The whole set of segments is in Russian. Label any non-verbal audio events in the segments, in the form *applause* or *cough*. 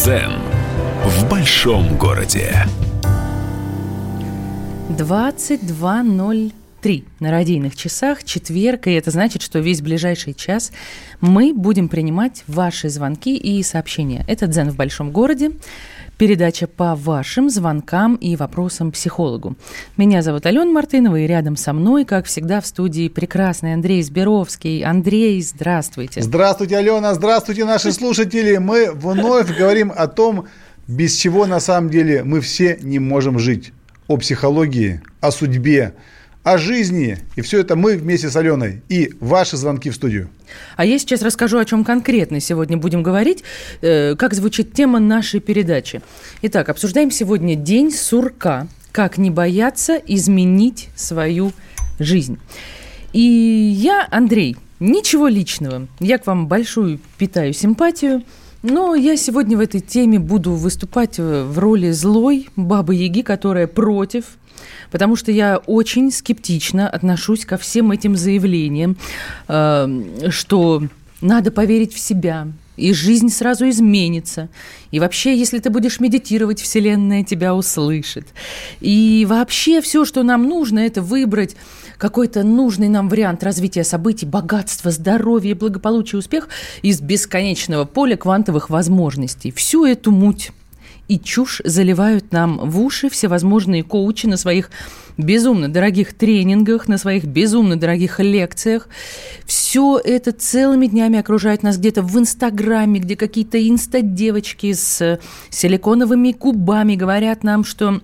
Дзен в большом городе. 22.03 на радийных часах, четверг, и это значит, что весь ближайший час мы будем принимать ваши звонки и сообщения. Это «Дзен в большом городе», передача по вашим звонкам и вопросам психологу. Меня зовут Алена Мартынова, и рядом со мной, как всегда, в студии прекрасный Андрей Сберовский. Андрей, здравствуйте. Здравствуйте, Алена, здравствуйте, наши слушатели. Мы вновь говорим о том, без чего на самом деле мы все не можем жить. О психологии, о судьбе, о жизни. И все это мы вместе с Аленой. И ваши звонки в студию. А я сейчас расскажу, о чем конкретно сегодня будем говорить, э, как звучит тема нашей передачи. Итак, обсуждаем сегодня День сурка. Как не бояться изменить свою жизнь. И я, Андрей, ничего личного. Я к вам большую питаю симпатию. Но я сегодня в этой теме буду выступать э, в роли злой бабы-яги, которая против потому что я очень скептично отношусь ко всем этим заявлениям, э, что надо поверить в себя, и жизнь сразу изменится. И вообще, если ты будешь медитировать, Вселенная тебя услышит. И вообще все, что нам нужно, это выбрать какой-то нужный нам вариант развития событий, богатства, здоровья, благополучия, успех из бесконечного поля квантовых возможностей. Всю эту муть и чушь заливают нам в уши всевозможные коучи на своих безумно дорогих тренингах, на своих безумно дорогих лекциях. Все это целыми днями окружает нас где-то в Инстаграме, где какие-то инста-девочки с силиконовыми кубами говорят нам, что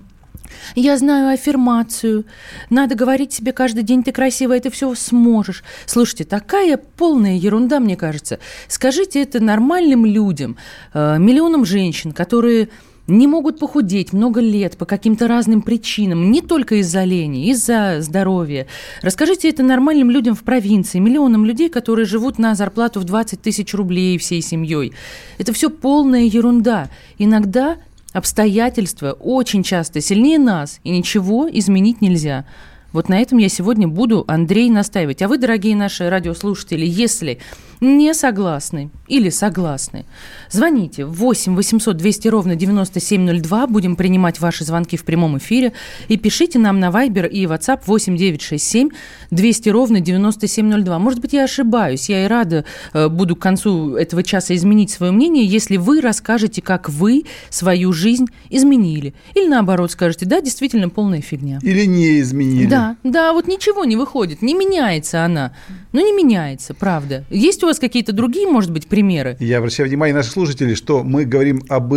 я знаю аффирмацию. Надо говорить себе каждый день, ты красивая, ты все сможешь. Слушайте, такая полная ерунда, мне кажется. Скажите это нормальным людям, э, миллионам женщин, которые не могут похудеть много лет по каким-то разным причинам, не только из-за лени, из-за здоровья. Расскажите это нормальным людям в провинции, миллионам людей, которые живут на зарплату в 20 тысяч рублей всей семьей. Это все полная ерунда. Иногда обстоятельства очень часто сильнее нас, и ничего изменить нельзя. Вот на этом я сегодня буду, Андрей, настаивать. А вы, дорогие наши радиослушатели, если не согласны или согласны, звоните 8 800 200 ровно 9702. Будем принимать ваши звонки в прямом эфире. И пишите нам на Viber и WhatsApp 8 967 200 ровно 9702. Может быть, я ошибаюсь. Я и рада э, буду к концу этого часа изменить свое мнение, если вы расскажете, как вы свою жизнь изменили. Или наоборот скажете, да, действительно полная фигня. Или не изменили. Да, да, вот ничего не выходит, не меняется она. Ну, не меняется, правда. Есть у вас какие-то другие, может быть, примеры? Я обращаю внимание наших слушателей, что мы говорим об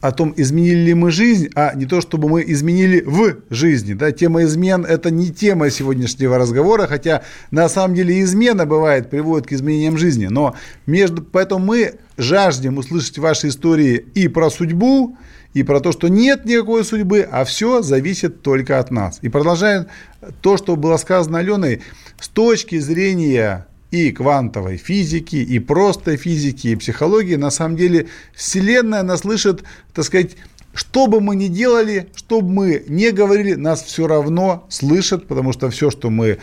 о том, изменили ли мы жизнь, а не то, чтобы мы изменили в жизни. Да? Тема измен – это не тема сегодняшнего разговора, хотя на самом деле измена бывает, приводит к изменениям жизни. Но между, поэтому мы жаждем услышать ваши истории и про судьбу, и про то, что нет никакой судьбы, а все зависит только от нас. И продолжаем то, что было сказано Аленой, с точки зрения и квантовой физики, и просто физики, и психологии, на самом деле Вселенная нас слышит, так сказать, что бы мы ни делали, что бы мы ни говорили, нас все равно слышат, потому что все, что мы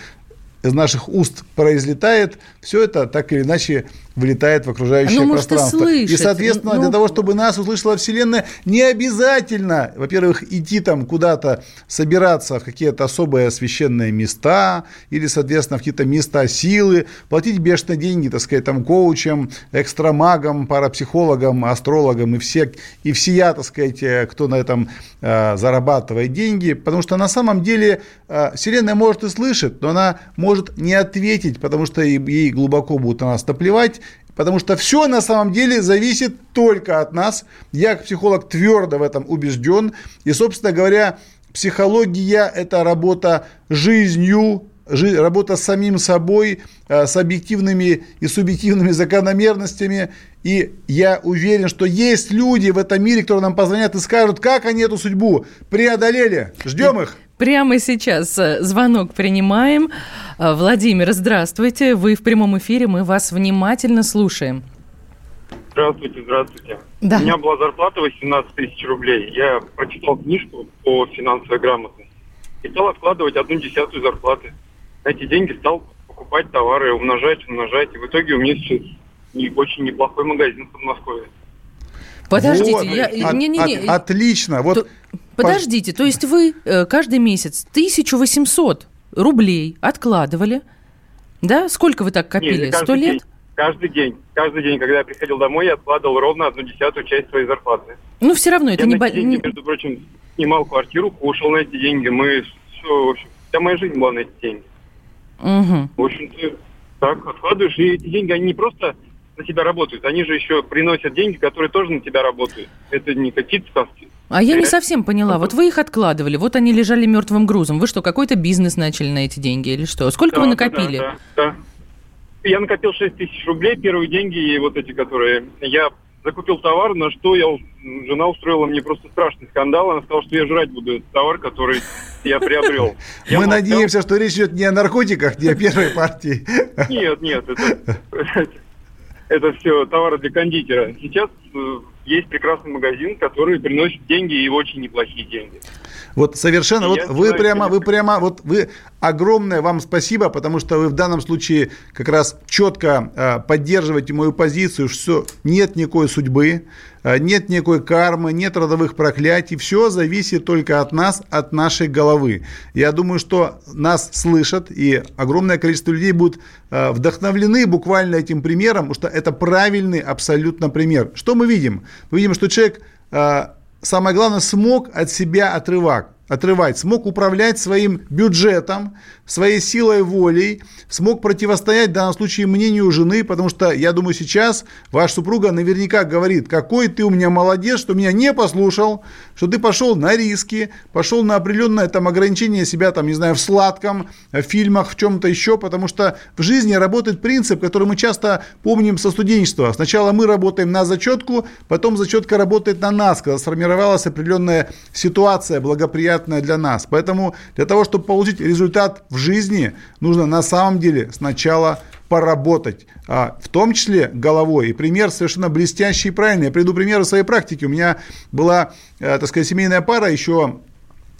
из наших уст произлетает, все это так или иначе вылетает в окружающее ну, пространство. Может, и, и, соответственно, ну... для того, чтобы нас услышала Вселенная, не обязательно, во-первых, идти там куда-то, собираться в какие-то особые священные места или, соответственно, в какие-то места силы, платить бешеные деньги, так сказать, там, коучам, экстрамагам, парапсихологам, астрологам и все, и все, так сказать, кто на этом э, зарабатывает деньги, потому что на самом деле э, Вселенная может и слышит, но она может не ответить, потому что ей глубоко будет на нас наплевать, потому что все на самом деле зависит только от нас. Я, как психолог, твердо в этом убежден. И, собственно говоря, психология – это работа жизнью, работа с самим собой, э, с объективными и субъективными закономерностями. И я уверен, что есть люди в этом мире, которые нам позвонят и скажут, как они эту судьбу преодолели. Ждем их. Прямо сейчас э, звонок принимаем. Э, Владимир, здравствуйте. Вы в прямом эфире, мы вас внимательно слушаем. Здравствуйте, здравствуйте. Да. У меня была зарплата 18 тысяч рублей. Я прочитал книжку по финансовой грамотности и стал откладывать одну десятую зарплаты. Эти деньги стал покупать товары, умножать, умножать. И в итоге у меня сейчас очень неплохой магазин в Подмосковье. Подождите, вот. я... От, не, не, не. От, отлично. Вот, то, подождите, то есть вы э, каждый месяц 1800 рублей откладывали, да? Сколько вы так копили? Сто лет? Каждый день. Каждый день, когда я приходил домой, я откладывал ровно одну десятую часть своей зарплаты. Ну, все равно это я не... Я между прочим, снимал квартиру, кушал на эти деньги. Мы все, в общем, вся моя жизнь была на эти деньги. Угу. В общем, ты так откладываешь, и эти деньги, они не просто на тебя работают, они же еще приносят деньги, которые тоже на тебя работают. Это не какие-то сказки. А я не совсем поняла. Вот вы их откладывали, вот они лежали мертвым грузом. Вы что, какой-то бизнес начали на эти деньги или что? Сколько да, вы накопили? Да, да, да. Я накопил 6 тысяч рублей, первые деньги, и вот эти, которые... Я закупил товар, на что я, жена устроила мне просто страшный скандал. Она сказала, что я жрать буду этот товар, который я приобрел. *laughs* Мы надеемся, что речь идет не о наркотиках, не о первой партии. Нет, нет, это, *laughs* это все товары для кондитера. Сейчас э, есть прекрасный магазин, который приносит деньги и очень неплохие деньги. Вот совершенно, и вот вы прямо, вы прямо, вот вы огромное вам спасибо, потому что вы в данном случае как раз четко э, поддерживаете мою позицию, что нет никакой судьбы, э, нет никакой кармы, нет родовых проклятий, все зависит только от нас, от нашей головы. Я думаю, что нас слышат, и огромное количество людей будут э, вдохновлены буквально этим примером, потому что это правильный абсолютно пример. Что мы видим? Мы видим, что человек самое главное, смог от себя отрывать отрывать, смог управлять своим бюджетом, своей силой волей, смог противостоять в данном случае мнению жены, потому что, я думаю, сейчас ваша супруга наверняка говорит, какой ты у меня молодец, что меня не послушал, что ты пошел на риски, пошел на определенное там ограничение себя, там, не знаю, в сладком, в фильмах, в чем-то еще, потому что в жизни работает принцип, который мы часто помним со студенчества. Сначала мы работаем на зачетку, потом зачетка работает на нас, когда сформировалась определенная ситуация благоприятная для нас. Поэтому для того, чтобы получить результат в жизни нужно на самом деле сначала поработать, а, в том числе головой. И пример совершенно блестящий и правильный. Я приду пример из своей практики. У меня была, э, так сказать, семейная пара еще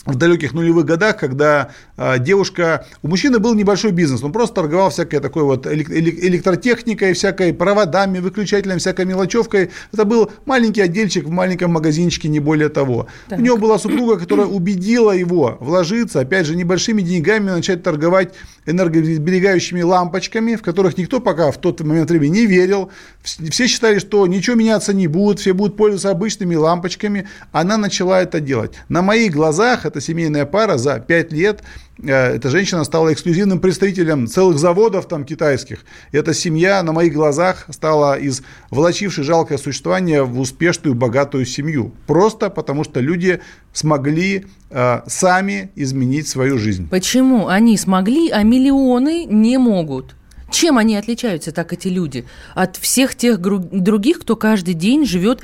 в далеких нулевых годах, когда э, девушка, у мужчины был небольшой бизнес, он просто торговал всякой такой вот электротехникой, всякой проводами, выключателем, всякой мелочевкой. Это был маленький отдельчик в маленьком магазинчике, не более того. Так. У него была супруга, которая убедила его вложиться, опять же, небольшими деньгами начать торговать энергосберегающими лампочками, в которых никто пока в тот момент времени не верил. Все считали, что ничего меняться не будет, все будут пользоваться обычными лампочками. Она начала это делать. На моих глазах это эта семейная пара за 5 лет, э, эта женщина стала эксклюзивным представителем целых заводов там китайских. Эта семья на моих глазах стала из влачившей жалкое существование в успешную, богатую семью. Просто потому что люди смогли э, сами изменить свою жизнь. Почему они смогли, а миллионы не могут? Чем они отличаются так, эти люди, от всех тех других, кто каждый день живет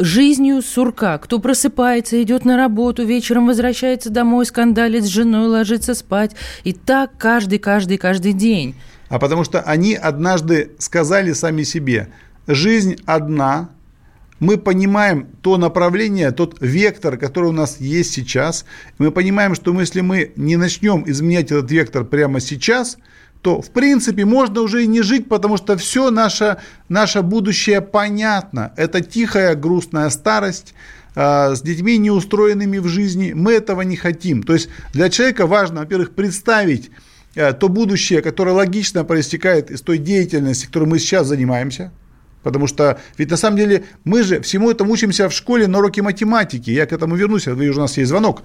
жизнью сурка. Кто просыпается, идет на работу, вечером возвращается домой, скандалит с женой, ложится спать. И так каждый, каждый, каждый день. А потому что они однажды сказали сами себе, жизнь одна, мы понимаем то направление, тот вектор, который у нас есть сейчас. Мы понимаем, что если мы не начнем изменять этот вектор прямо сейчас – то в принципе можно уже и не жить, потому что все наше, наше будущее понятно. Это тихая грустная старость э, с детьми неустроенными в жизни. Мы этого не хотим. То есть для человека важно, во-первых, представить э, то будущее, которое логично проистекает из той деятельности, которой мы сейчас занимаемся. Потому что ведь на самом деле мы же всему этому учимся в школе на уроке математики. Я к этому вернусь, я вижу, у нас есть звонок.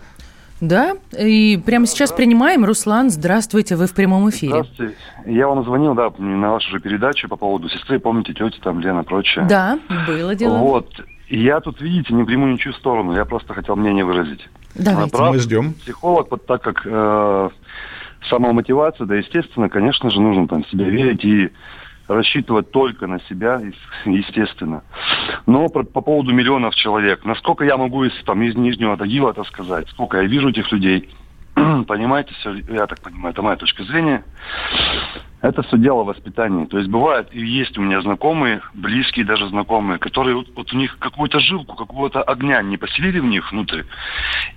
Да, и прямо сейчас принимаем. Руслан, здравствуйте, вы в прямом эфире. Здравствуйте. Я вам звонил, да, на вашу же передачу по поводу сестры, помните, тети там, Лена, прочее. Да, было дело. Вот. Я тут, видите, не приму ничью сторону, я просто хотел мнение выразить. Давайте. Прав, Мы ждем. Психолог, вот так как э, самомотивация, да, естественно, конечно же, нужно там себе верить и рассчитывать только на себя, естественно. Но по, по поводу миллионов человек, насколько я могу из, там, из Нижнего Тагила это сказать, сколько я вижу этих людей, *clears throat* понимаете, все, я так понимаю, это моя точка зрения, это все дело воспитания. То есть бывает, и есть у меня знакомые, близкие даже знакомые, которые вот, вот у них какую-то жилку, какого-то огня не поселили в них внутрь,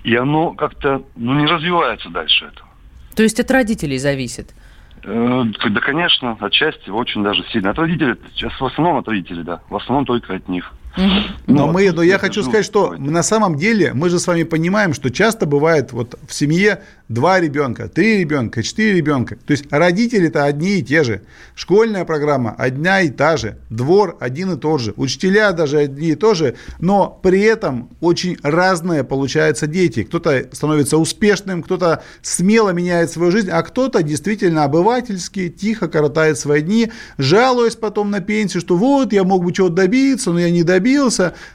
и оно как-то ну, не развивается дальше это. То есть от родителей зависит? Э, да, конечно, отчасти очень даже сильно. От родителей, сейчас в основном от родителей, да. В основном только от них. Но, ну, мы, но я хочу сказать, что на самом деле мы же с вами понимаем, что часто бывает вот в семье два ребенка, три ребенка, четыре ребенка. То есть родители-то одни и те же. Школьная программа одна и та же. Двор один и тот же. Учителя даже одни и то же. Но при этом очень разные получаются дети. Кто-то становится успешным, кто-то смело меняет свою жизнь, а кто-то действительно обывательски, тихо коротает свои дни, жалуясь потом на пенсию, что вот я мог бы чего-то добиться, но я не добился.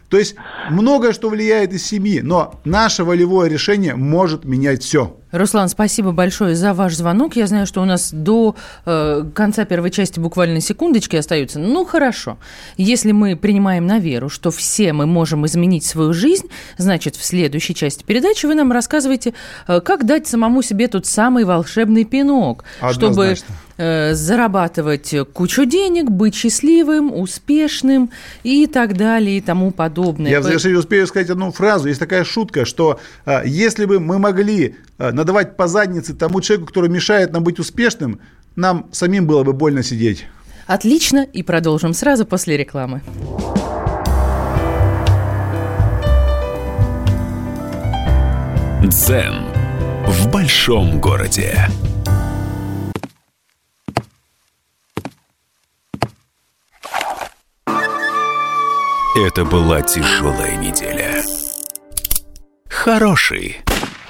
То есть многое, что влияет из семьи. Но наше волевое решение может менять все. Руслан, спасибо большое за ваш звонок. Я знаю, что у нас до э, конца первой части буквально секундочки остаются. Ну, хорошо. Если мы принимаем на веру, что все мы можем изменить свою жизнь, значит, в следующей части передачи вы нам рассказываете, э, как дать самому себе тот самый волшебный пинок, Однозначно. чтобы Э, зарабатывать кучу денег, быть счастливым, успешным и так далее и тому подобное. Я в завершение успею сказать одну фразу. Есть такая шутка, что э, если бы мы могли надавать по заднице тому человеку, который мешает нам быть успешным, нам самим было бы больно сидеть. Отлично, и продолжим сразу после рекламы. Дзен в большом городе. Это была тяжелая неделя. Хороший.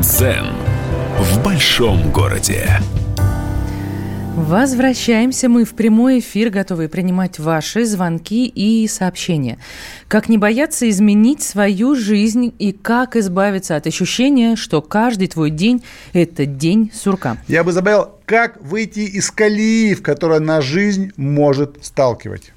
Дзен в большом городе. Возвращаемся мы в прямой эфир, готовые принимать ваши звонки и сообщения. Как не бояться изменить свою жизнь и как избавиться от ощущения, что каждый твой день – это день сурка. Я бы забавил, как выйти из колеи, в которой на жизнь может сталкивать.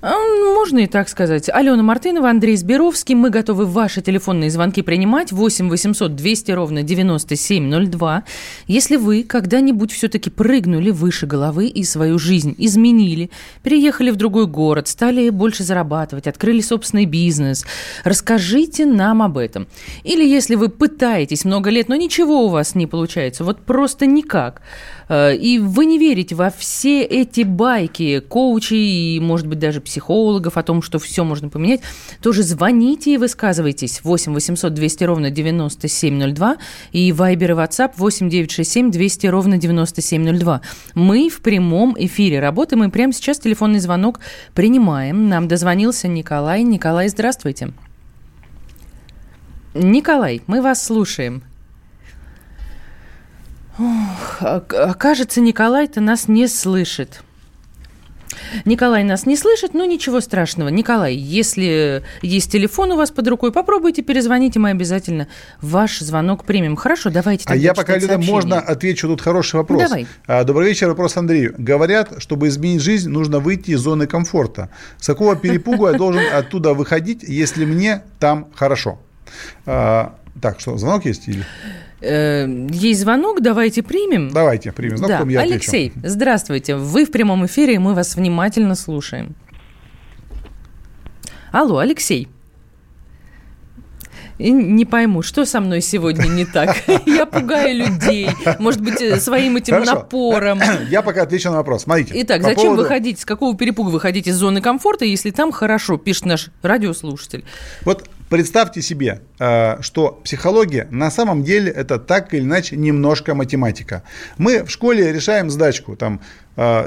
А, можно и так сказать. Алена Мартынова, Андрей Сберовский. Мы готовы ваши телефонные звонки принимать. 8 800 200 ровно 9702. Если вы когда-нибудь все-таки прыгнули выше головы и свою жизнь изменили, переехали в другой город, стали больше зарабатывать, открыли собственный бизнес, расскажите нам об этом. Или если вы пытаетесь много лет, но ничего у вас не получается, вот просто никак, и вы не верите во все эти байки коучей и, может быть, даже психологов о том, что все можно поменять, тоже звоните и высказывайтесь. 8 800 200 ровно 9702 и Вайбер и WhatsApp 8 967 200 ровно 9702. Мы в прямом эфире работаем, и прямо сейчас телефонный звонок принимаем. Нам дозвонился Николай. Николай, здравствуйте. Николай, мы вас слушаем. Ох, а, кажется, Николай-то нас не слышит. Николай нас не слышит, но ничего страшного. Николай, если есть телефон у вас под рукой, попробуйте, перезвоните, мы обязательно ваш звонок примем. Хорошо, давайте А я пока, Люда, можно отвечу, тут хороший вопрос. Давай. А, добрый вечер, вопрос Андрею. Говорят, чтобы изменить жизнь, нужно выйти из зоны комфорта. С какого перепугу я должен оттуда выходить, если мне там хорошо? Так, что, звонок есть? Или... Э, есть звонок, давайте примем. Давайте примем звонок, да. я Алексей, отвечу. здравствуйте. Вы в прямом эфире, и мы вас внимательно слушаем. Алло, Алексей. не пойму, что со мной сегодня не так. *laughs* Я пугаю людей, может быть, э, своим этим Хорошо. напором. *clears throat* Я пока отвечу на вопрос. Смотрите. Итак, зачем поводу... выходить, с какого перепуга выходить из зоны комфорта, если там хорошо, пишет наш радиослушатель. Вот Представьте себе, э, что психология на самом деле это так или иначе немножко математика. Мы в школе решаем задачку, там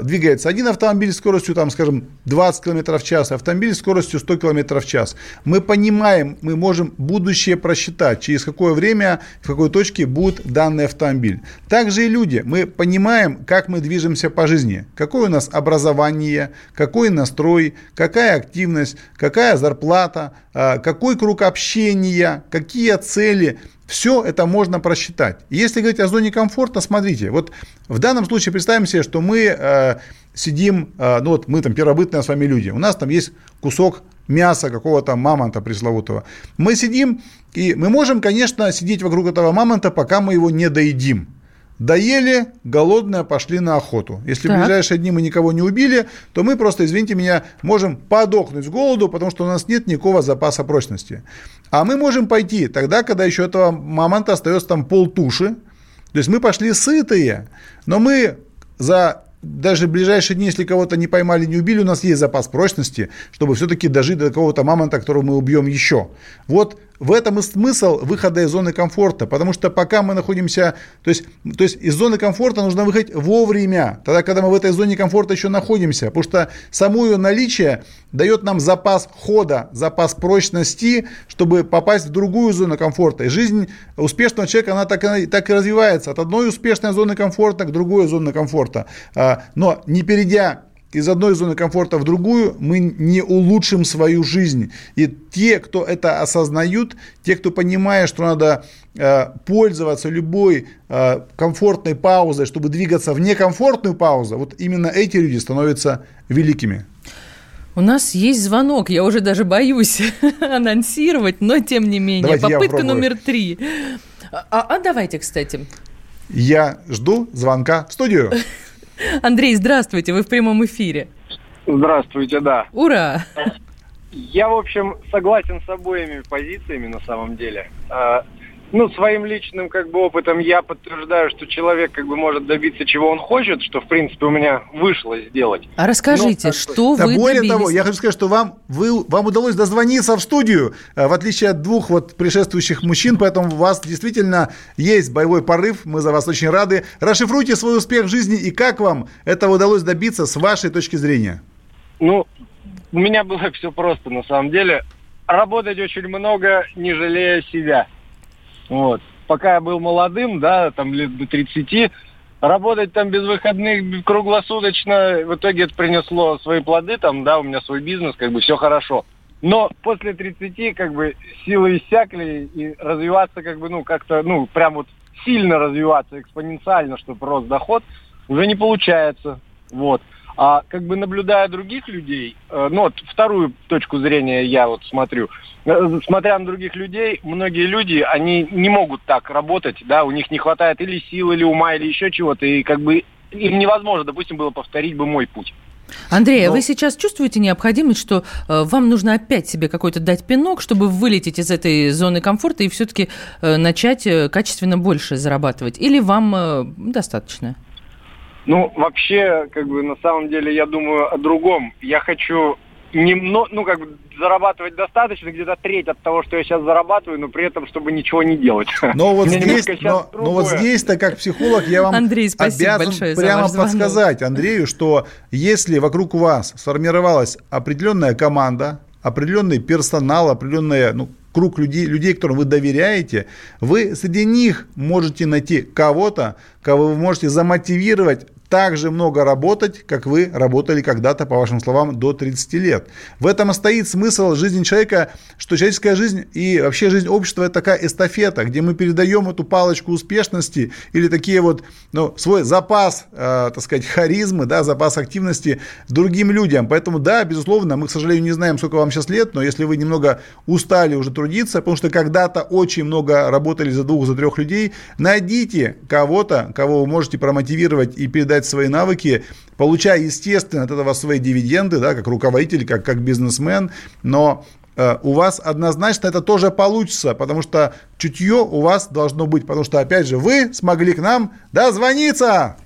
двигается один автомобиль скоростью, там, скажем, 20 км в час, автомобиль скоростью 100 км в час. Мы понимаем, мы можем будущее просчитать, через какое время, в какой точке будет данный автомобиль. Также и люди, мы понимаем, как мы движемся по жизни, какое у нас образование, какой настрой, какая активность, какая зарплата, э, какой круг общения, какие цели – все это можно просчитать. Если говорить о зоне комфорта, смотрите, вот в данном случае представим себе, что мы э, сидим, э, ну вот мы там первобытные с вами люди, у нас там есть кусок мяса какого-то мамонта пресловутого. Мы сидим, и мы можем, конечно, сидеть вокруг этого мамонта, пока мы его не доедим. Доели, голодные, пошли на охоту. Если так. в ближайшие дни мы никого не убили, то мы просто, извините меня, можем подохнуть с голоду, потому что у нас нет никакого запаса прочности. А мы можем пойти тогда, когда еще этого мамонта остается там полтуши. То есть мы пошли сытые, но мы за даже в ближайшие дни, если кого-то не поймали, не убили, у нас есть запас прочности, чтобы все-таки дожить до какого-то мамонта, которого мы убьем еще. Вот в этом и смысл выхода из зоны комфорта, потому что пока мы находимся, то есть, то есть из зоны комфорта нужно выходить вовремя, тогда, когда мы в этой зоне комфорта еще находимся, потому что само ее наличие дает нам запас хода, запас прочности, чтобы попасть в другую зону комфорта. И жизнь успешного человека, она так, и, так и развивается, от одной успешной зоны комфорта к другой зоне комфорта. А, но не перейдя из одной зоны комфорта в другую, мы не улучшим свою жизнь. И те, кто это осознают, те, кто понимает, что надо э, пользоваться любой э, комфортной паузой, чтобы двигаться в некомфортную паузу, вот именно эти люди становятся великими. У нас есть звонок, я уже даже боюсь *laughs* анонсировать, но тем не менее. Давайте Попытка номер три. А, а давайте, кстати. Я жду звонка в студию. *laughs* Андрей, здравствуйте, вы в прямом эфире. Здравствуйте, да. Ура! Я, в общем, согласен с обоими позициями на самом деле. Ну, своим личным как бы опытом я подтверждаю, что человек как бы может добиться чего он хочет, что в принципе у меня вышло сделать. А расскажите, Но, что да вы более добились? того, я хочу сказать, что вам вы вам удалось дозвониться в студию, э, в отличие от двух вот предшествующих мужчин, поэтому у вас действительно есть боевой порыв. Мы за вас очень рады. Расшифруйте свой успех в жизни и как вам этого удалось добиться с вашей точки зрения. Ну, у меня было все просто на самом деле. Работать очень много, не жалея себя. Вот. Пока я был молодым, да, там лет до 30, работать там без выходных круглосуточно, в итоге это принесло свои плоды, там, да, у меня свой бизнес, как бы все хорошо. Но после 30, как бы, силы иссякли, и развиваться, как бы, ну, как-то, ну, прям вот сильно развиваться экспоненциально, чтобы рос доход, уже не получается. Вот. А как бы наблюдая других людей, э, ну вот вторую точку зрения я вот смотрю, э, смотря на других людей, многие люди, они не могут так работать, да, у них не хватает или сил, или ума, или еще чего-то, и как бы им невозможно, допустим, было повторить бы мой путь. Андрей, а Но... вы сейчас чувствуете необходимость, что э, вам нужно опять себе какой-то дать пинок, чтобы вылететь из этой зоны комфорта и все-таки э, начать э, качественно больше зарабатывать? Или вам э, достаточно? Ну, вообще, как бы, на самом деле, я думаю о другом. Я хочу немного, ну, как бы, зарабатывать достаточно, где-то треть от того, что я сейчас зарабатываю, но при этом, чтобы ничего не делать. Но вот здесь, но, но вот здесь-то, как психолог, я вам Андрей, обязан большое прямо подсказать Андрею, что если вокруг вас сформировалась определенная команда, определенный персонал, определенная, ну, круг людей, людей, которым вы доверяете, вы среди них можете найти кого-то, кого вы можете замотивировать так же много работать, как вы работали когда-то, по вашим словам, до 30 лет. В этом и стоит смысл жизни человека, что человеческая жизнь и вообще жизнь общества – это такая эстафета, где мы передаем эту палочку успешности или такие вот, ну, свой запас, э, так сказать, харизмы, да, запас активности другим людям. Поэтому, да, безусловно, мы, к сожалению, не знаем, сколько вам сейчас лет, но если вы немного устали уже трудиться, потому что когда-то очень много работали за двух, за трех людей, найдите кого-то, кого вы можете промотивировать и передать развивать свои навыки, получая, естественно, от этого свои дивиденды, да, как руководитель, как, как бизнесмен, но э, у вас однозначно это тоже получится, потому что чутье у вас должно быть, потому что, опять же, вы смогли к нам дозвониться.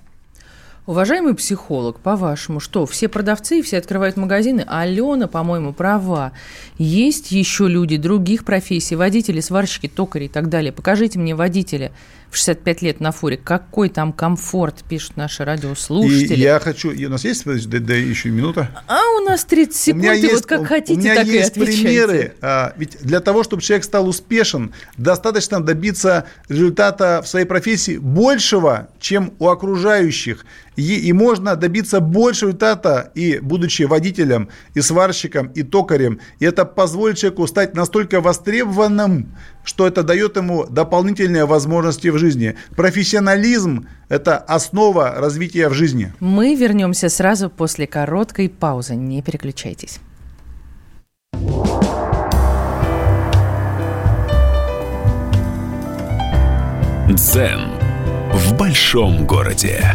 Уважаемый психолог, по-вашему, что все продавцы, все открывают магазины, Алена, по-моему, права. Есть еще люди других профессий, водители, сварщики, токари и так далее. Покажите мне водителя, в 65 лет на фуре. Какой там комфорт, пишут наши радиослушатели. И я хочу... И у нас есть да, да, еще минута? А у нас 30 секунд, и есть, вот как хотите, у меня так есть и примеры. А, ведь для того, чтобы человек стал успешен, достаточно добиться результата в своей профессии большего, чем у окружающих. И, и можно добиться большего результата и будучи водителем, и сварщиком, и токарем. И это позволит человеку стать настолько востребованным, что это дает ему дополнительные возможности в жизни. Профессионализм – это основа развития в жизни. Мы вернемся сразу после короткой паузы. Не переключайтесь. Дзен в большом городе.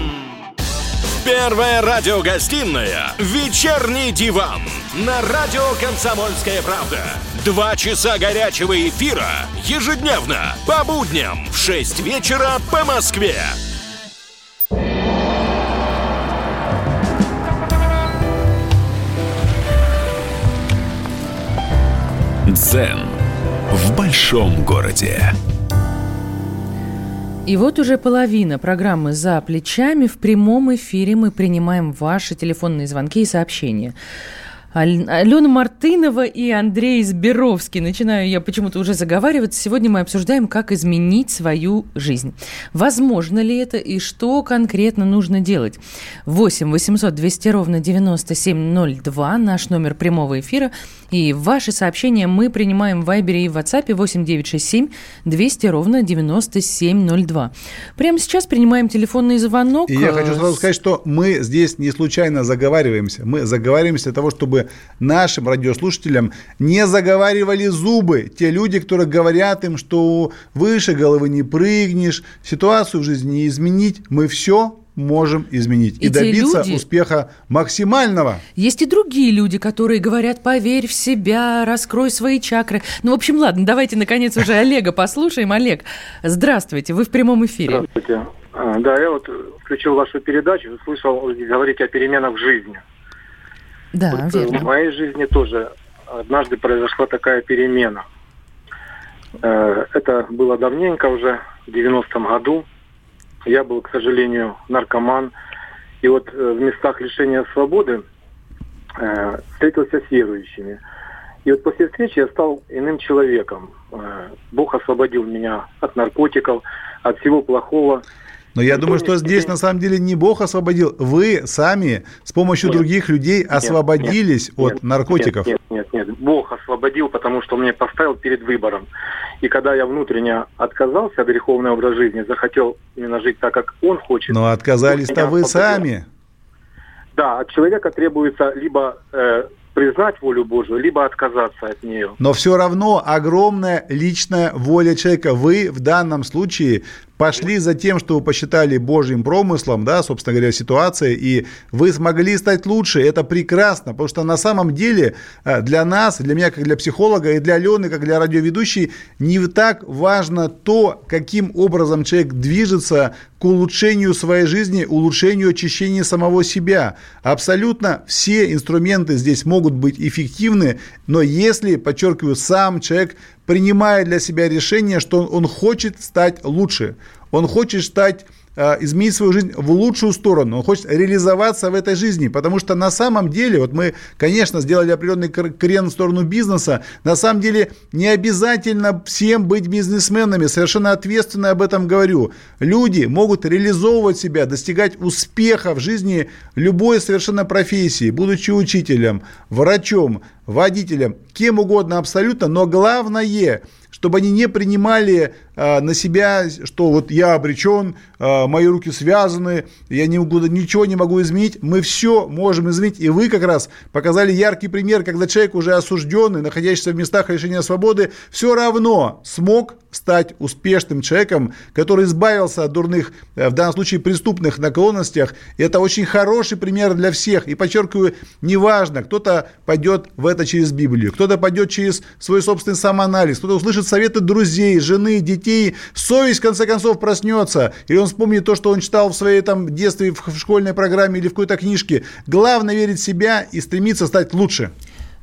Первая радиогостинная «Вечерний диван» на радио «Комсомольская правда». Два часа горячего эфира ежедневно по будням в 6 вечера по Москве. Дзен в большом городе. И вот уже половина программы «За плечами». В прямом эфире мы принимаем ваши телефонные звонки и сообщения. Алена Мартынова и Андрей Зберовский. Начинаю я почему-то уже заговариваться. Сегодня мы обсуждаем, как изменить свою жизнь. Возможно ли это и что конкретно нужно делать? 8 800 200 ровно 9702, наш номер прямого эфира. И ваши сообщения мы принимаем в Вайбере и в WhatsApp 8 967 200 ровно 9702. Прямо сейчас принимаем телефонный звонок. И я хочу сразу сказать, что мы здесь не случайно заговариваемся. Мы заговариваемся для того, чтобы нашим радиослушателям не заговаривали зубы те люди, которые говорят им, что выше головы не прыгнешь, ситуацию в жизни не изменить. Мы все можем изменить и, и добиться люди... успеха максимального. Есть и другие люди, которые говорят, поверь в себя, раскрой свои чакры. Ну, в общем, ладно, давайте, наконец, уже Олега послушаем. Олег, здравствуйте, вы в прямом эфире. Здравствуйте. А, да, я вот включил вашу передачу, слышал, говорите о переменах в жизни. Да, вот, верно. В моей жизни тоже однажды произошла такая перемена. Э, это было давненько уже, в 90-м году. Я был, к сожалению, наркоман. И вот э, в местах лишения свободы э, встретился с верующими. И вот после встречи я стал иным человеком. Бог освободил меня от наркотиков, от всего плохого. Но я думаю, что здесь на самом деле не Бог освободил. Вы сами с помощью нет, других людей освободились нет, от нет, наркотиков. Нет, нет, нет. Бог освободил, потому что меня поставил перед выбором. И когда я внутренне отказался от греховного образа жизни, захотел именно жить так, как Он хочет. Но отказались-то вы сами. Да, от человека требуется либо э, признать волю Божию, либо отказаться от нее. Но все равно огромная личная воля человека. Вы в данном случае пошли за тем, что вы посчитали Божьим промыслом, да, собственно говоря, ситуацией, и вы смогли стать лучше. Это прекрасно, потому что на самом деле э, для нас, для меня как для психолога и для Алены как для радиоведущей не так важно то, каким образом человек движется к улучшению своей жизни, улучшению очищения самого себя. Абсолютно все инструменты здесь могут быть эффективны, но если, подчеркиваю, сам человек принимает для себя решение, что он, хочет стать лучше, он хочет стать изменить свою жизнь в лучшую сторону, он хочет реализоваться в этой жизни, потому что на самом деле, вот мы, конечно, сделали определенный крен в сторону бизнеса, на самом деле не обязательно всем быть бизнесменами, совершенно ответственно об этом говорю. Люди могут реализовывать себя, достигать успеха в жизни любой совершенно профессии, будучи учителем, врачом, водителем, кем угодно абсолютно, но главное – чтобы они не принимали э, на себя, что вот я обречен, э, мои руки связаны, я не могу, ничего не могу изменить. Мы все можем изменить. И вы как раз показали яркий пример, когда человек уже осужденный, находящийся в местах лишения свободы, все равно смог стать успешным человеком, который избавился от дурных, э, в данном случае преступных наклонностях. И это очень хороший пример для всех. И подчеркиваю, неважно, кто-то пойдет в это через Библию, кто-то пойдет через свой собственный самоанализ, кто-то услышит советы друзей, жены, детей. Совесть, в конце концов, проснется. Или он вспомнит то, что он читал в своей там, детстве, в школьной программе или в какой-то книжке. Главное верить в себя и стремиться стать лучше.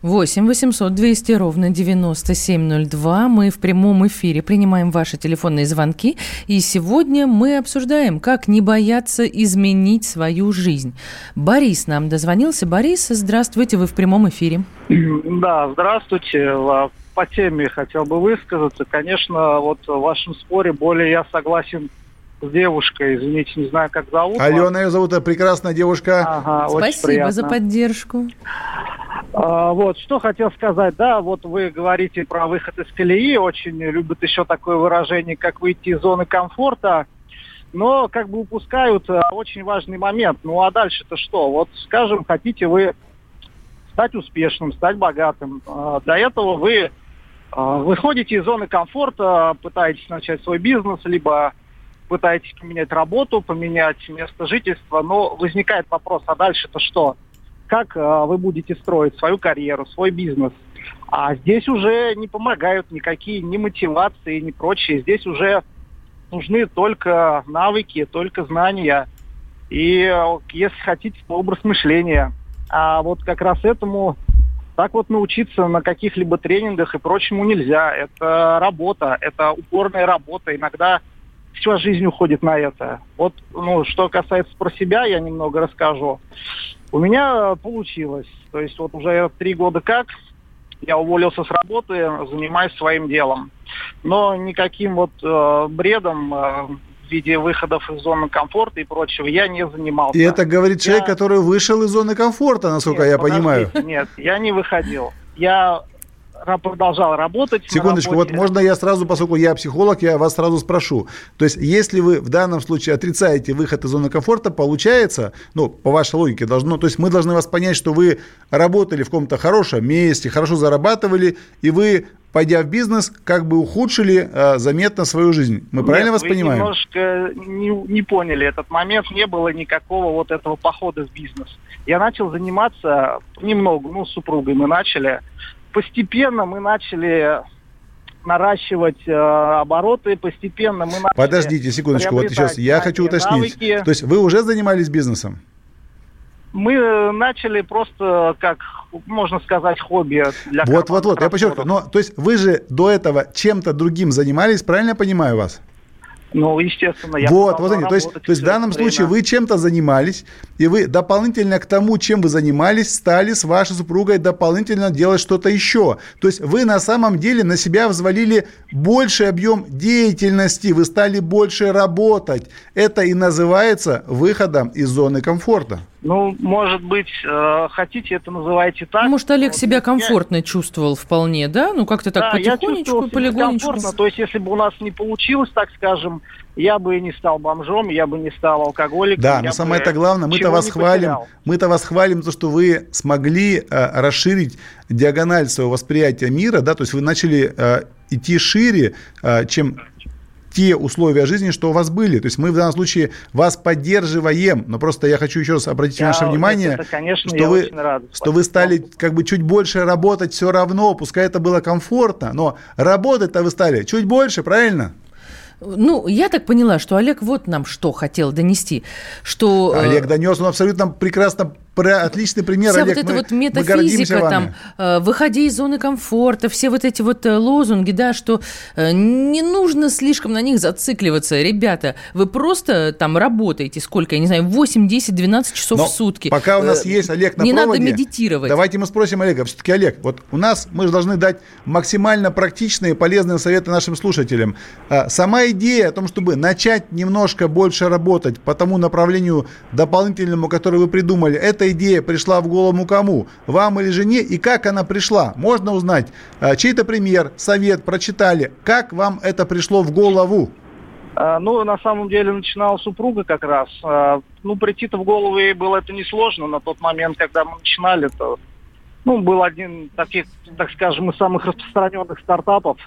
8 800 200 ровно 9702. Мы в прямом эфире принимаем ваши телефонные звонки. И сегодня мы обсуждаем, как не бояться изменить свою жизнь. Борис нам дозвонился. Борис, здравствуйте, вы в прямом эфире. Да, здравствуйте. По теме хотел бы высказаться. Конечно, вот в вашем споре более я согласен с девушкой, извините, не знаю, как зовут. Алена ее зовут, прекрасная девушка. Ага, Спасибо за поддержку. А, вот, что хотел сказать, да, вот вы говорите про выход из колеи, очень любят еще такое выражение, как выйти из зоны комфорта, но как бы упускают а, очень важный момент. Ну а дальше-то что? Вот, скажем, хотите вы стать успешным, стать богатым. А, для этого вы выходите из зоны комфорта, пытаетесь начать свой бизнес, либо пытаетесь поменять работу, поменять место жительства, но возникает вопрос, а дальше-то что? Как э, вы будете строить свою карьеру, свой бизнес? А здесь уже не помогают никакие ни мотивации, ни прочее. Здесь уже нужны только навыки, только знания. И, э, если хотите, образ мышления. А вот как раз этому так вот научиться на каких-либо тренингах и прочему нельзя. Это работа, это упорная работа. Иногда вся жизнь уходит на это. Вот, ну, что касается про себя, я немного расскажу. У меня получилось. То есть вот уже три года как я уволился с работы, занимаюсь своим делом. Но никаким вот э, бредом э, в виде выходов из зоны комфорта и прочего я не занимался. И это говорит я... человек, который вышел из зоны комфорта, насколько нет, я понимаю. Нет, я не выходил. Я продолжал работать. Секундочку, вот можно я сразу, поскольку я психолог, я вас сразу спрошу. То есть, если вы в данном случае отрицаете выход из зоны комфорта, получается, ну, по вашей логике, должно, то есть мы должны вас понять, что вы работали в каком-то хорошем месте, хорошо зарабатывали, и вы пойдя в бизнес, как бы ухудшили э, заметно свою жизнь. Мы Нет, правильно вас вы понимаем? немножко не, не поняли этот момент. Не было никакого вот этого похода в бизнес. Я начал заниматься немного, ну, с супругой мы начали постепенно мы начали наращивать э, обороты, постепенно мы начали Подождите секундочку, вот сейчас я хочу уточнить. Навыки. То есть вы уже занимались бизнесом? Мы начали просто, как можно сказать, хобби для Вот, вот, вот, я подчеркиваю. Но, то есть вы же до этого чем-то другим занимались, правильно я понимаю вас? Ну, естественно, я Вот, вот они, то есть, то есть в данном время. случае вы чем-то занимались, и вы дополнительно к тому, чем вы занимались, стали с вашей супругой дополнительно делать что-то еще. То есть вы на самом деле на себя взвалили больший объем деятельности, вы стали больше работать. Это и называется выходом из зоны комфорта. Ну, может быть, э, хотите, это называйте так. Может, Олег себя комфортно я... чувствовал вполне, да? Ну, как-то так да, потихонечку, полигонечку. То есть, если бы у нас не получилось, так скажем, я бы не стал бомжом, я бы не стал алкоголиком. Да, но самое это главное, мы-то вас хвалим, мы-то вас хвалим, то, что вы смогли э, расширить диагональ своего восприятия мира, да, то есть вы начали э, идти шире, э, чем те условия жизни, что у вас были. То есть мы в данном случае вас поддерживаем, но просто я хочу еще раз обратить я, ваше внимание, это, конечно, что, вы, рад. что вы стали как бы чуть больше работать все равно, пускай это было комфортно, но работать-то вы стали чуть больше, правильно? Ну, я так поняла, что Олег вот нам что хотел донести, что... Э, Олег донес, он абсолютно прекрасно отличный пример, Вся Олег, вот эта мы, вот метафизика, там, э, выходи из зоны комфорта, все вот эти вот э, лозунги, да, что э, не нужно слишком на них зацикливаться. Ребята, вы просто там работаете сколько, я не знаю, 8, 10, 12 часов Но в сутки. Пока у нас э, есть Олег на Не проводе, надо медитировать. Давайте мы спросим Олега. Все-таки, Олег, вот у нас, мы же должны дать максимально практичные и полезные советы нашим слушателям. А, идея о том, чтобы начать немножко больше работать по тому направлению дополнительному, которое вы придумали, это идея пришла в голову кому? Вам или жене? И как она пришла? Можно узнать а, чей-то пример, совет, прочитали. Как вам это пришло в голову? А, ну, на самом деле, начинала супруга как раз. А, ну, прийти-то в голову ей было это несложно. На тот момент, когда мы начинали, то ну, был один таких, так скажем, из самых распространенных стартапов.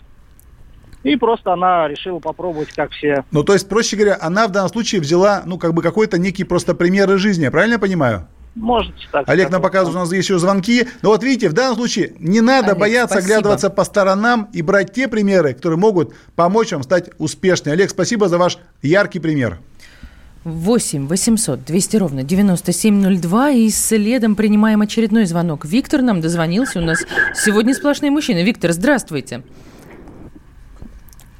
И просто она решила попробовать, как все. Ну, то есть, проще говоря, она в данном случае взяла, ну, как бы какой-то некий просто пример из жизни, правильно я понимаю? Можете так. Олег нам показывает, у нас есть еще звонки. Но вот видите, в данном случае не надо Олег, бояться спасибо. оглядываться по сторонам и брать те примеры, которые могут помочь вам стать успешнее. Олег, спасибо за ваш яркий пример. 8 800 200 ровно 9702 и следом принимаем очередной звонок. Виктор нам дозвонился. У нас сегодня сплошные мужчины. Виктор, здравствуйте.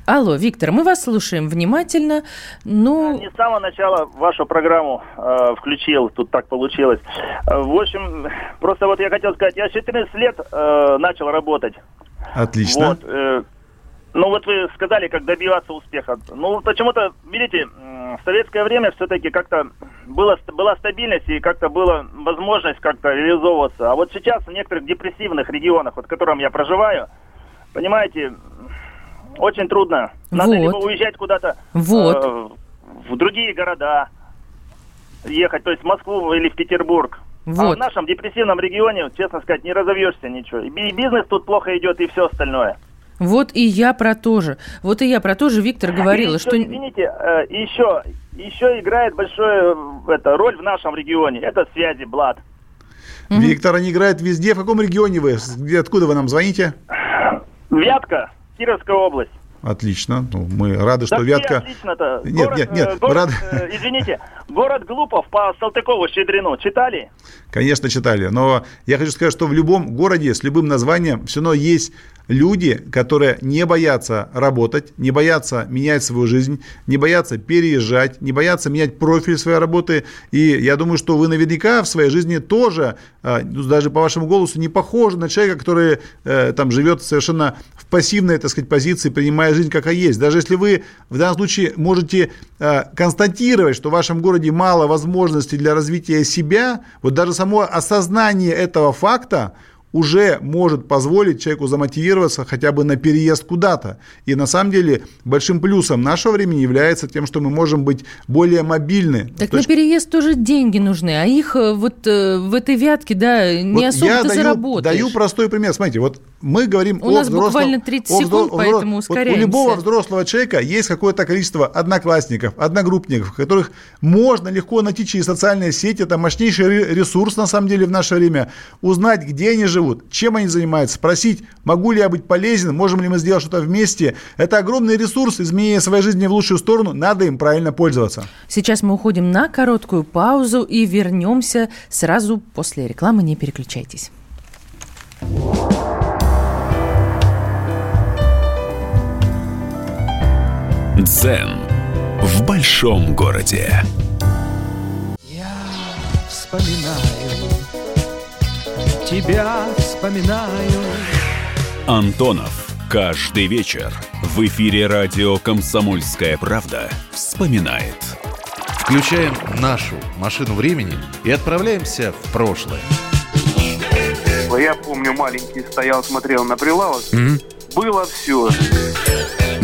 Алло, Виктор, мы вас слушаем внимательно. Ну... Не с самого начала вашу программу э, включил, тут так получилось. Э, в общем, просто вот я хотел сказать, я 14 лет э, начал работать. Отлично. Вот, э, ну вот вы сказали, как добиваться успеха. Ну почему-то, видите, в советское время все-таки как-то было, была стабильность и как-то была возможность как-то реализовываться. А вот сейчас в некоторых депрессивных регионах, вот в котором я проживаю, понимаете, очень трудно. Надо вот. либо уезжать куда-то вот. э, в другие города, ехать, то есть в Москву или в Петербург. Вот. А в нашем депрессивном регионе, честно сказать, не разовьешься ничего. И бизнес тут плохо идет, и все остальное. Вот и я про то же. Вот и я про то же, Виктор говорила, еще, что... Извините, э, еще, еще играет большую э, это, роль в нашем регионе. Это связи, Блад. Виктор, они играют везде. В каком регионе вы? Где, откуда вы нам звоните? Вятка, Кировская область. Отлично. Ну, мы рады, что да Вятка... отлично-то. Нет, город, нет, нет. Э, город, рад... э, извините, город Глупов по Салтыкову-Щедрину читали? Конечно, читали. Но я хочу сказать, что в любом городе с любым названием все равно есть люди, которые не боятся работать, не боятся менять свою жизнь, не боятся переезжать, не боятся менять профиль своей работы. И я думаю, что вы наверняка в своей жизни тоже, а, ну, даже по вашему голосу, не похожи на человека, который э, там живет совершенно в пассивной, так сказать, позиции, принимая жизнь какая есть. Даже если вы в данном случае можете э, констатировать, что в вашем городе мало возможностей для развития себя, вот даже само осознание этого факта, уже может позволить человеку замотивироваться хотя бы на переезд куда-то. И на самом деле большим плюсом нашего времени является тем, что мы можем быть более мобильны. Так на переезд тоже деньги нужны, а их э, вот э, в этой вятке, да, не вот особо я даю, заработаешь. даю простой пример. Смотрите, вот мы говорим У о нас взрослом, буквально 30 секунд, о, поэтому ускоряемся. Вот у любого взрослого человека есть какое-то количество одноклассников, одногруппников, которых можно легко найти через социальные сети. Это мощнейший ресурс, на самом деле, в наше время. Узнать, где они живут, чем они занимаются, спросить, могу ли я быть полезен, можем ли мы сделать что-то вместе. Это огромный ресурс, изменения своей жизни в лучшую сторону, надо им правильно пользоваться. Сейчас мы уходим на короткую паузу и вернемся сразу после рекламы, не переключайтесь. Дзен в большом городе. Я вспоминаю тебя вспоминаю. Антонов. Каждый вечер в эфире радио «Комсомольская правда» вспоминает. Включаем нашу машину времени и отправляемся в прошлое. Я помню, маленький стоял, смотрел на прилавок. Mm-hmm. Было все.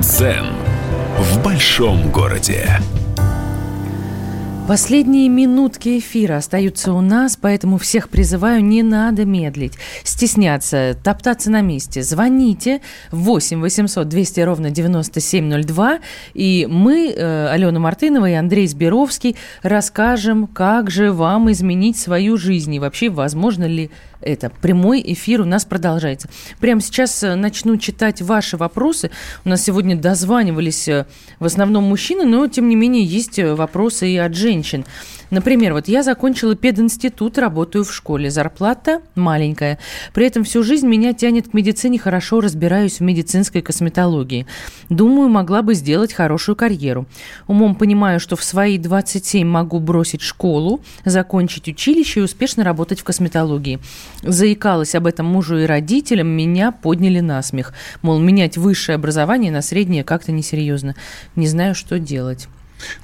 Дзен в большом городе. Последние минутки эфира остаются у нас, поэтому всех призываю, не надо медлить, стесняться, топтаться на месте. Звоните 8 800 200 ровно 9702, и мы, э, Алена Мартынова и Андрей Сберовский, расскажем, как же вам изменить свою жизнь и вообще возможно ли это. Прямой эфир у нас продолжается. Прямо сейчас э, начну читать ваши вопросы. У нас сегодня дозванивались э, в основном мужчины, но тем не менее есть э, вопросы и от женщин. Например, вот я закончила пединститут, работаю в школе. Зарплата маленькая. При этом всю жизнь меня тянет к медицине, хорошо разбираюсь в медицинской косметологии. Думаю, могла бы сделать хорошую карьеру. Умом понимаю, что в свои 27 могу бросить школу, закончить училище и успешно работать в косметологии. Заикалась об этом мужу и родителям, меня подняли на смех. Мол, менять высшее образование на среднее как-то несерьезно. Не знаю, что делать.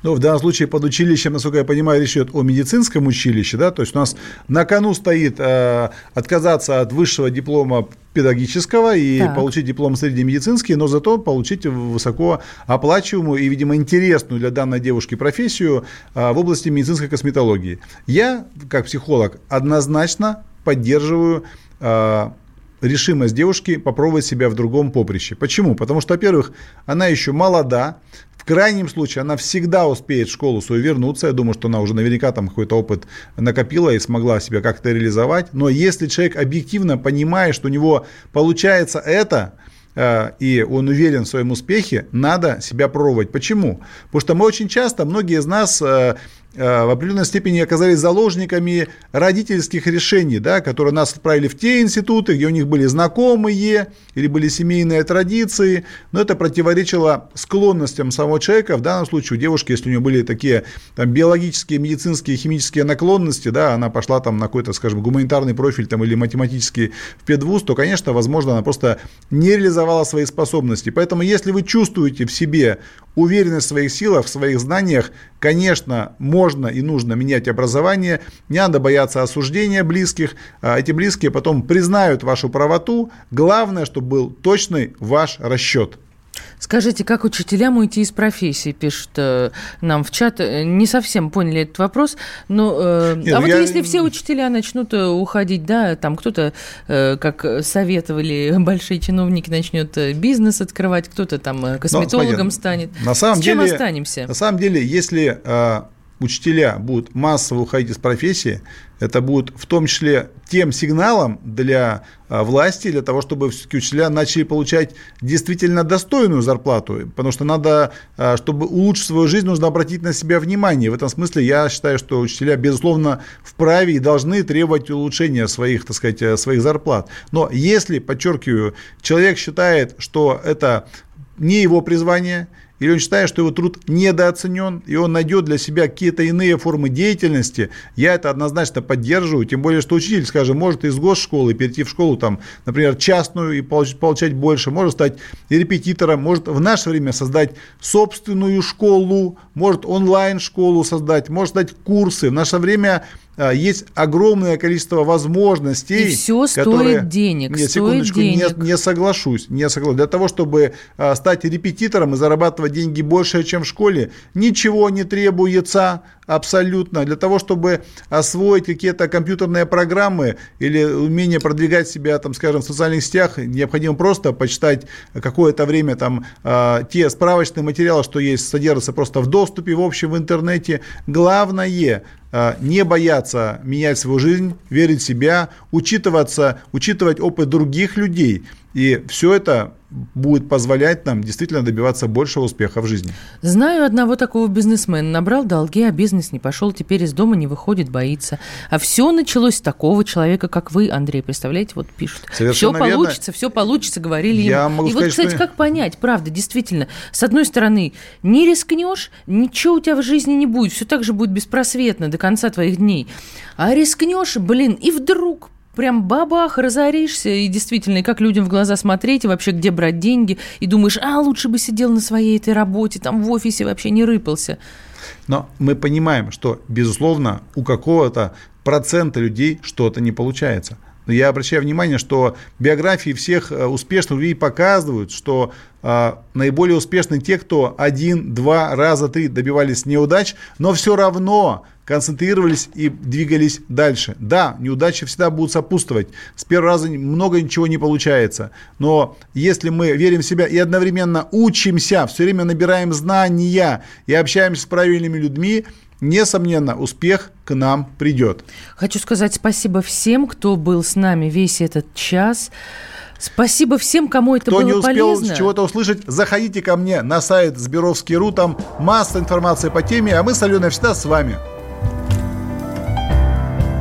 Ну, в данном случае под училищем, насколько я понимаю, речь идет о медицинском училище, да, то есть у нас на кону стоит э, отказаться от высшего диплома педагогического и так. получить диплом среднемедицинский, но зато получить высоко оплачиваемую и, видимо, интересную для данной девушки профессию э, в области медицинской косметологии. Я, как психолог, однозначно поддерживаю э, решимость девушки попробовать себя в другом поприще. Почему? Потому что, во-первых, она еще молода, в крайнем случае она всегда успеет в школу свою вернуться. Я думаю, что она уже наверняка там какой-то опыт накопила и смогла себя как-то реализовать. Но если человек объективно понимает, что у него получается это, э, и он уверен в своем успехе, надо себя пробовать. Почему? Потому что мы очень часто, многие из нас Э, в определенной степени оказались заложниками родительских решений, да, которые нас отправили в те институты, где у них были знакомые или были семейные традиции, но это противоречило склонностям самого человека, в данном случае у девушки, если у нее были такие там, биологические, медицинские, химические наклонности, да, она пошла там на какой-то, скажем, гуманитарный профиль там, или математический в педвуз, то, конечно, возможно, она просто не реализовала свои способности. Поэтому, если вы чувствуете в себе уверенность в своих силах, в своих знаниях, конечно, можно и нужно менять образование, не надо бояться осуждения близких, а эти близкие потом признают вашу правоту, главное, чтобы был точный ваш расчет. Скажите, как учителям уйти из профессии, пишет э, нам в чат. Э, не совсем поняли этот вопрос, но э, Нет, а ну вот я... если все учителя начнут э, уходить, да, там кто-то, э, как советовали большие чиновники, начнет бизнес открывать, кто-то там косметологом но, станет. На самом С чем деле, останемся? На самом деле, если э, учителя будут массово уходить из профессии, это будет в том числе тем сигналом для а, власти, для того, чтобы учителя начали получать действительно достойную зарплату. Потому что надо, а, чтобы улучшить свою жизнь, нужно обратить на себя внимание. В этом смысле я считаю, что учителя, безусловно, вправе и должны требовать улучшения своих, так сказать, э, своих зарплат. Но если, подчеркиваю, человек считает, что это не его призвание, или он считает, что его труд недооценен, и он найдет для себя какие-то иные формы деятельности, я это однозначно поддерживаю, тем более, что учитель, скажем, может из госшколы перейти в школу, там, например, частную и получать, больше, может стать репетитором, может в наше время создать собственную школу, может онлайн-школу создать, может дать курсы. В наше время есть огромное количество возможностей. И все которые... стоит денег. Нет, стоит секундочку, денег. Не, не соглашусь, не соглашусь. Для того, чтобы а, стать репетитором и зарабатывать деньги больше, чем в школе, ничего не требуется абсолютно. Для того, чтобы освоить какие-то компьютерные программы или умение продвигать себя, там, скажем, в социальных сетях, необходимо просто почитать какое-то время там а, те справочные материалы, что есть, содержатся просто в доступе в общем в интернете. Главное а, не бояться менять свою жизнь, верить в себя, учитываться, учитывать опыт других людей. И все это будет позволять нам действительно добиваться большего успеха в жизни. Знаю одного такого бизнесмена. Набрал долги, а бизнес не пошел, теперь из дома не выходит, боится. А все началось с такого человека, как вы, Андрей. Представляете, вот пишут. Совершенно все верно. получится, все получится, говорили Я ему. Могу И сказать, вот, кстати, что... как понять, правда, действительно, с одной стороны, не рискнешь, ничего у тебя в жизни не будет, все так же будет беспросветно до конца твоих дней. А рискнешь, блин, и вдруг прям бабах, разоришься, и действительно, и как людям в глаза смотреть, и вообще где брать деньги, и думаешь, а, лучше бы сидел на своей этой работе, там в офисе вообще не рыпался. Но мы понимаем, что, безусловно, у какого-то процента людей что-то не получается. Но я обращаю внимание, что биографии всех э, успешных людей показывают, что э, наиболее успешны те, кто один, два раза, три добивались неудач, но все равно концентрировались и двигались дальше. Да, неудачи всегда будут сопутствовать. С первого раза много ничего не получается. Но если мы верим в себя и одновременно учимся, все время набираем знания и общаемся с правильными людьми, несомненно, успех к нам придет. Хочу сказать спасибо всем, кто был с нами весь этот час. Спасибо всем, кому это Кто было не успел полезно. чего-то услышать, заходите ко мне на сайт Сберовский.ру, там масса информации по теме, а мы с Аленой всегда с вами.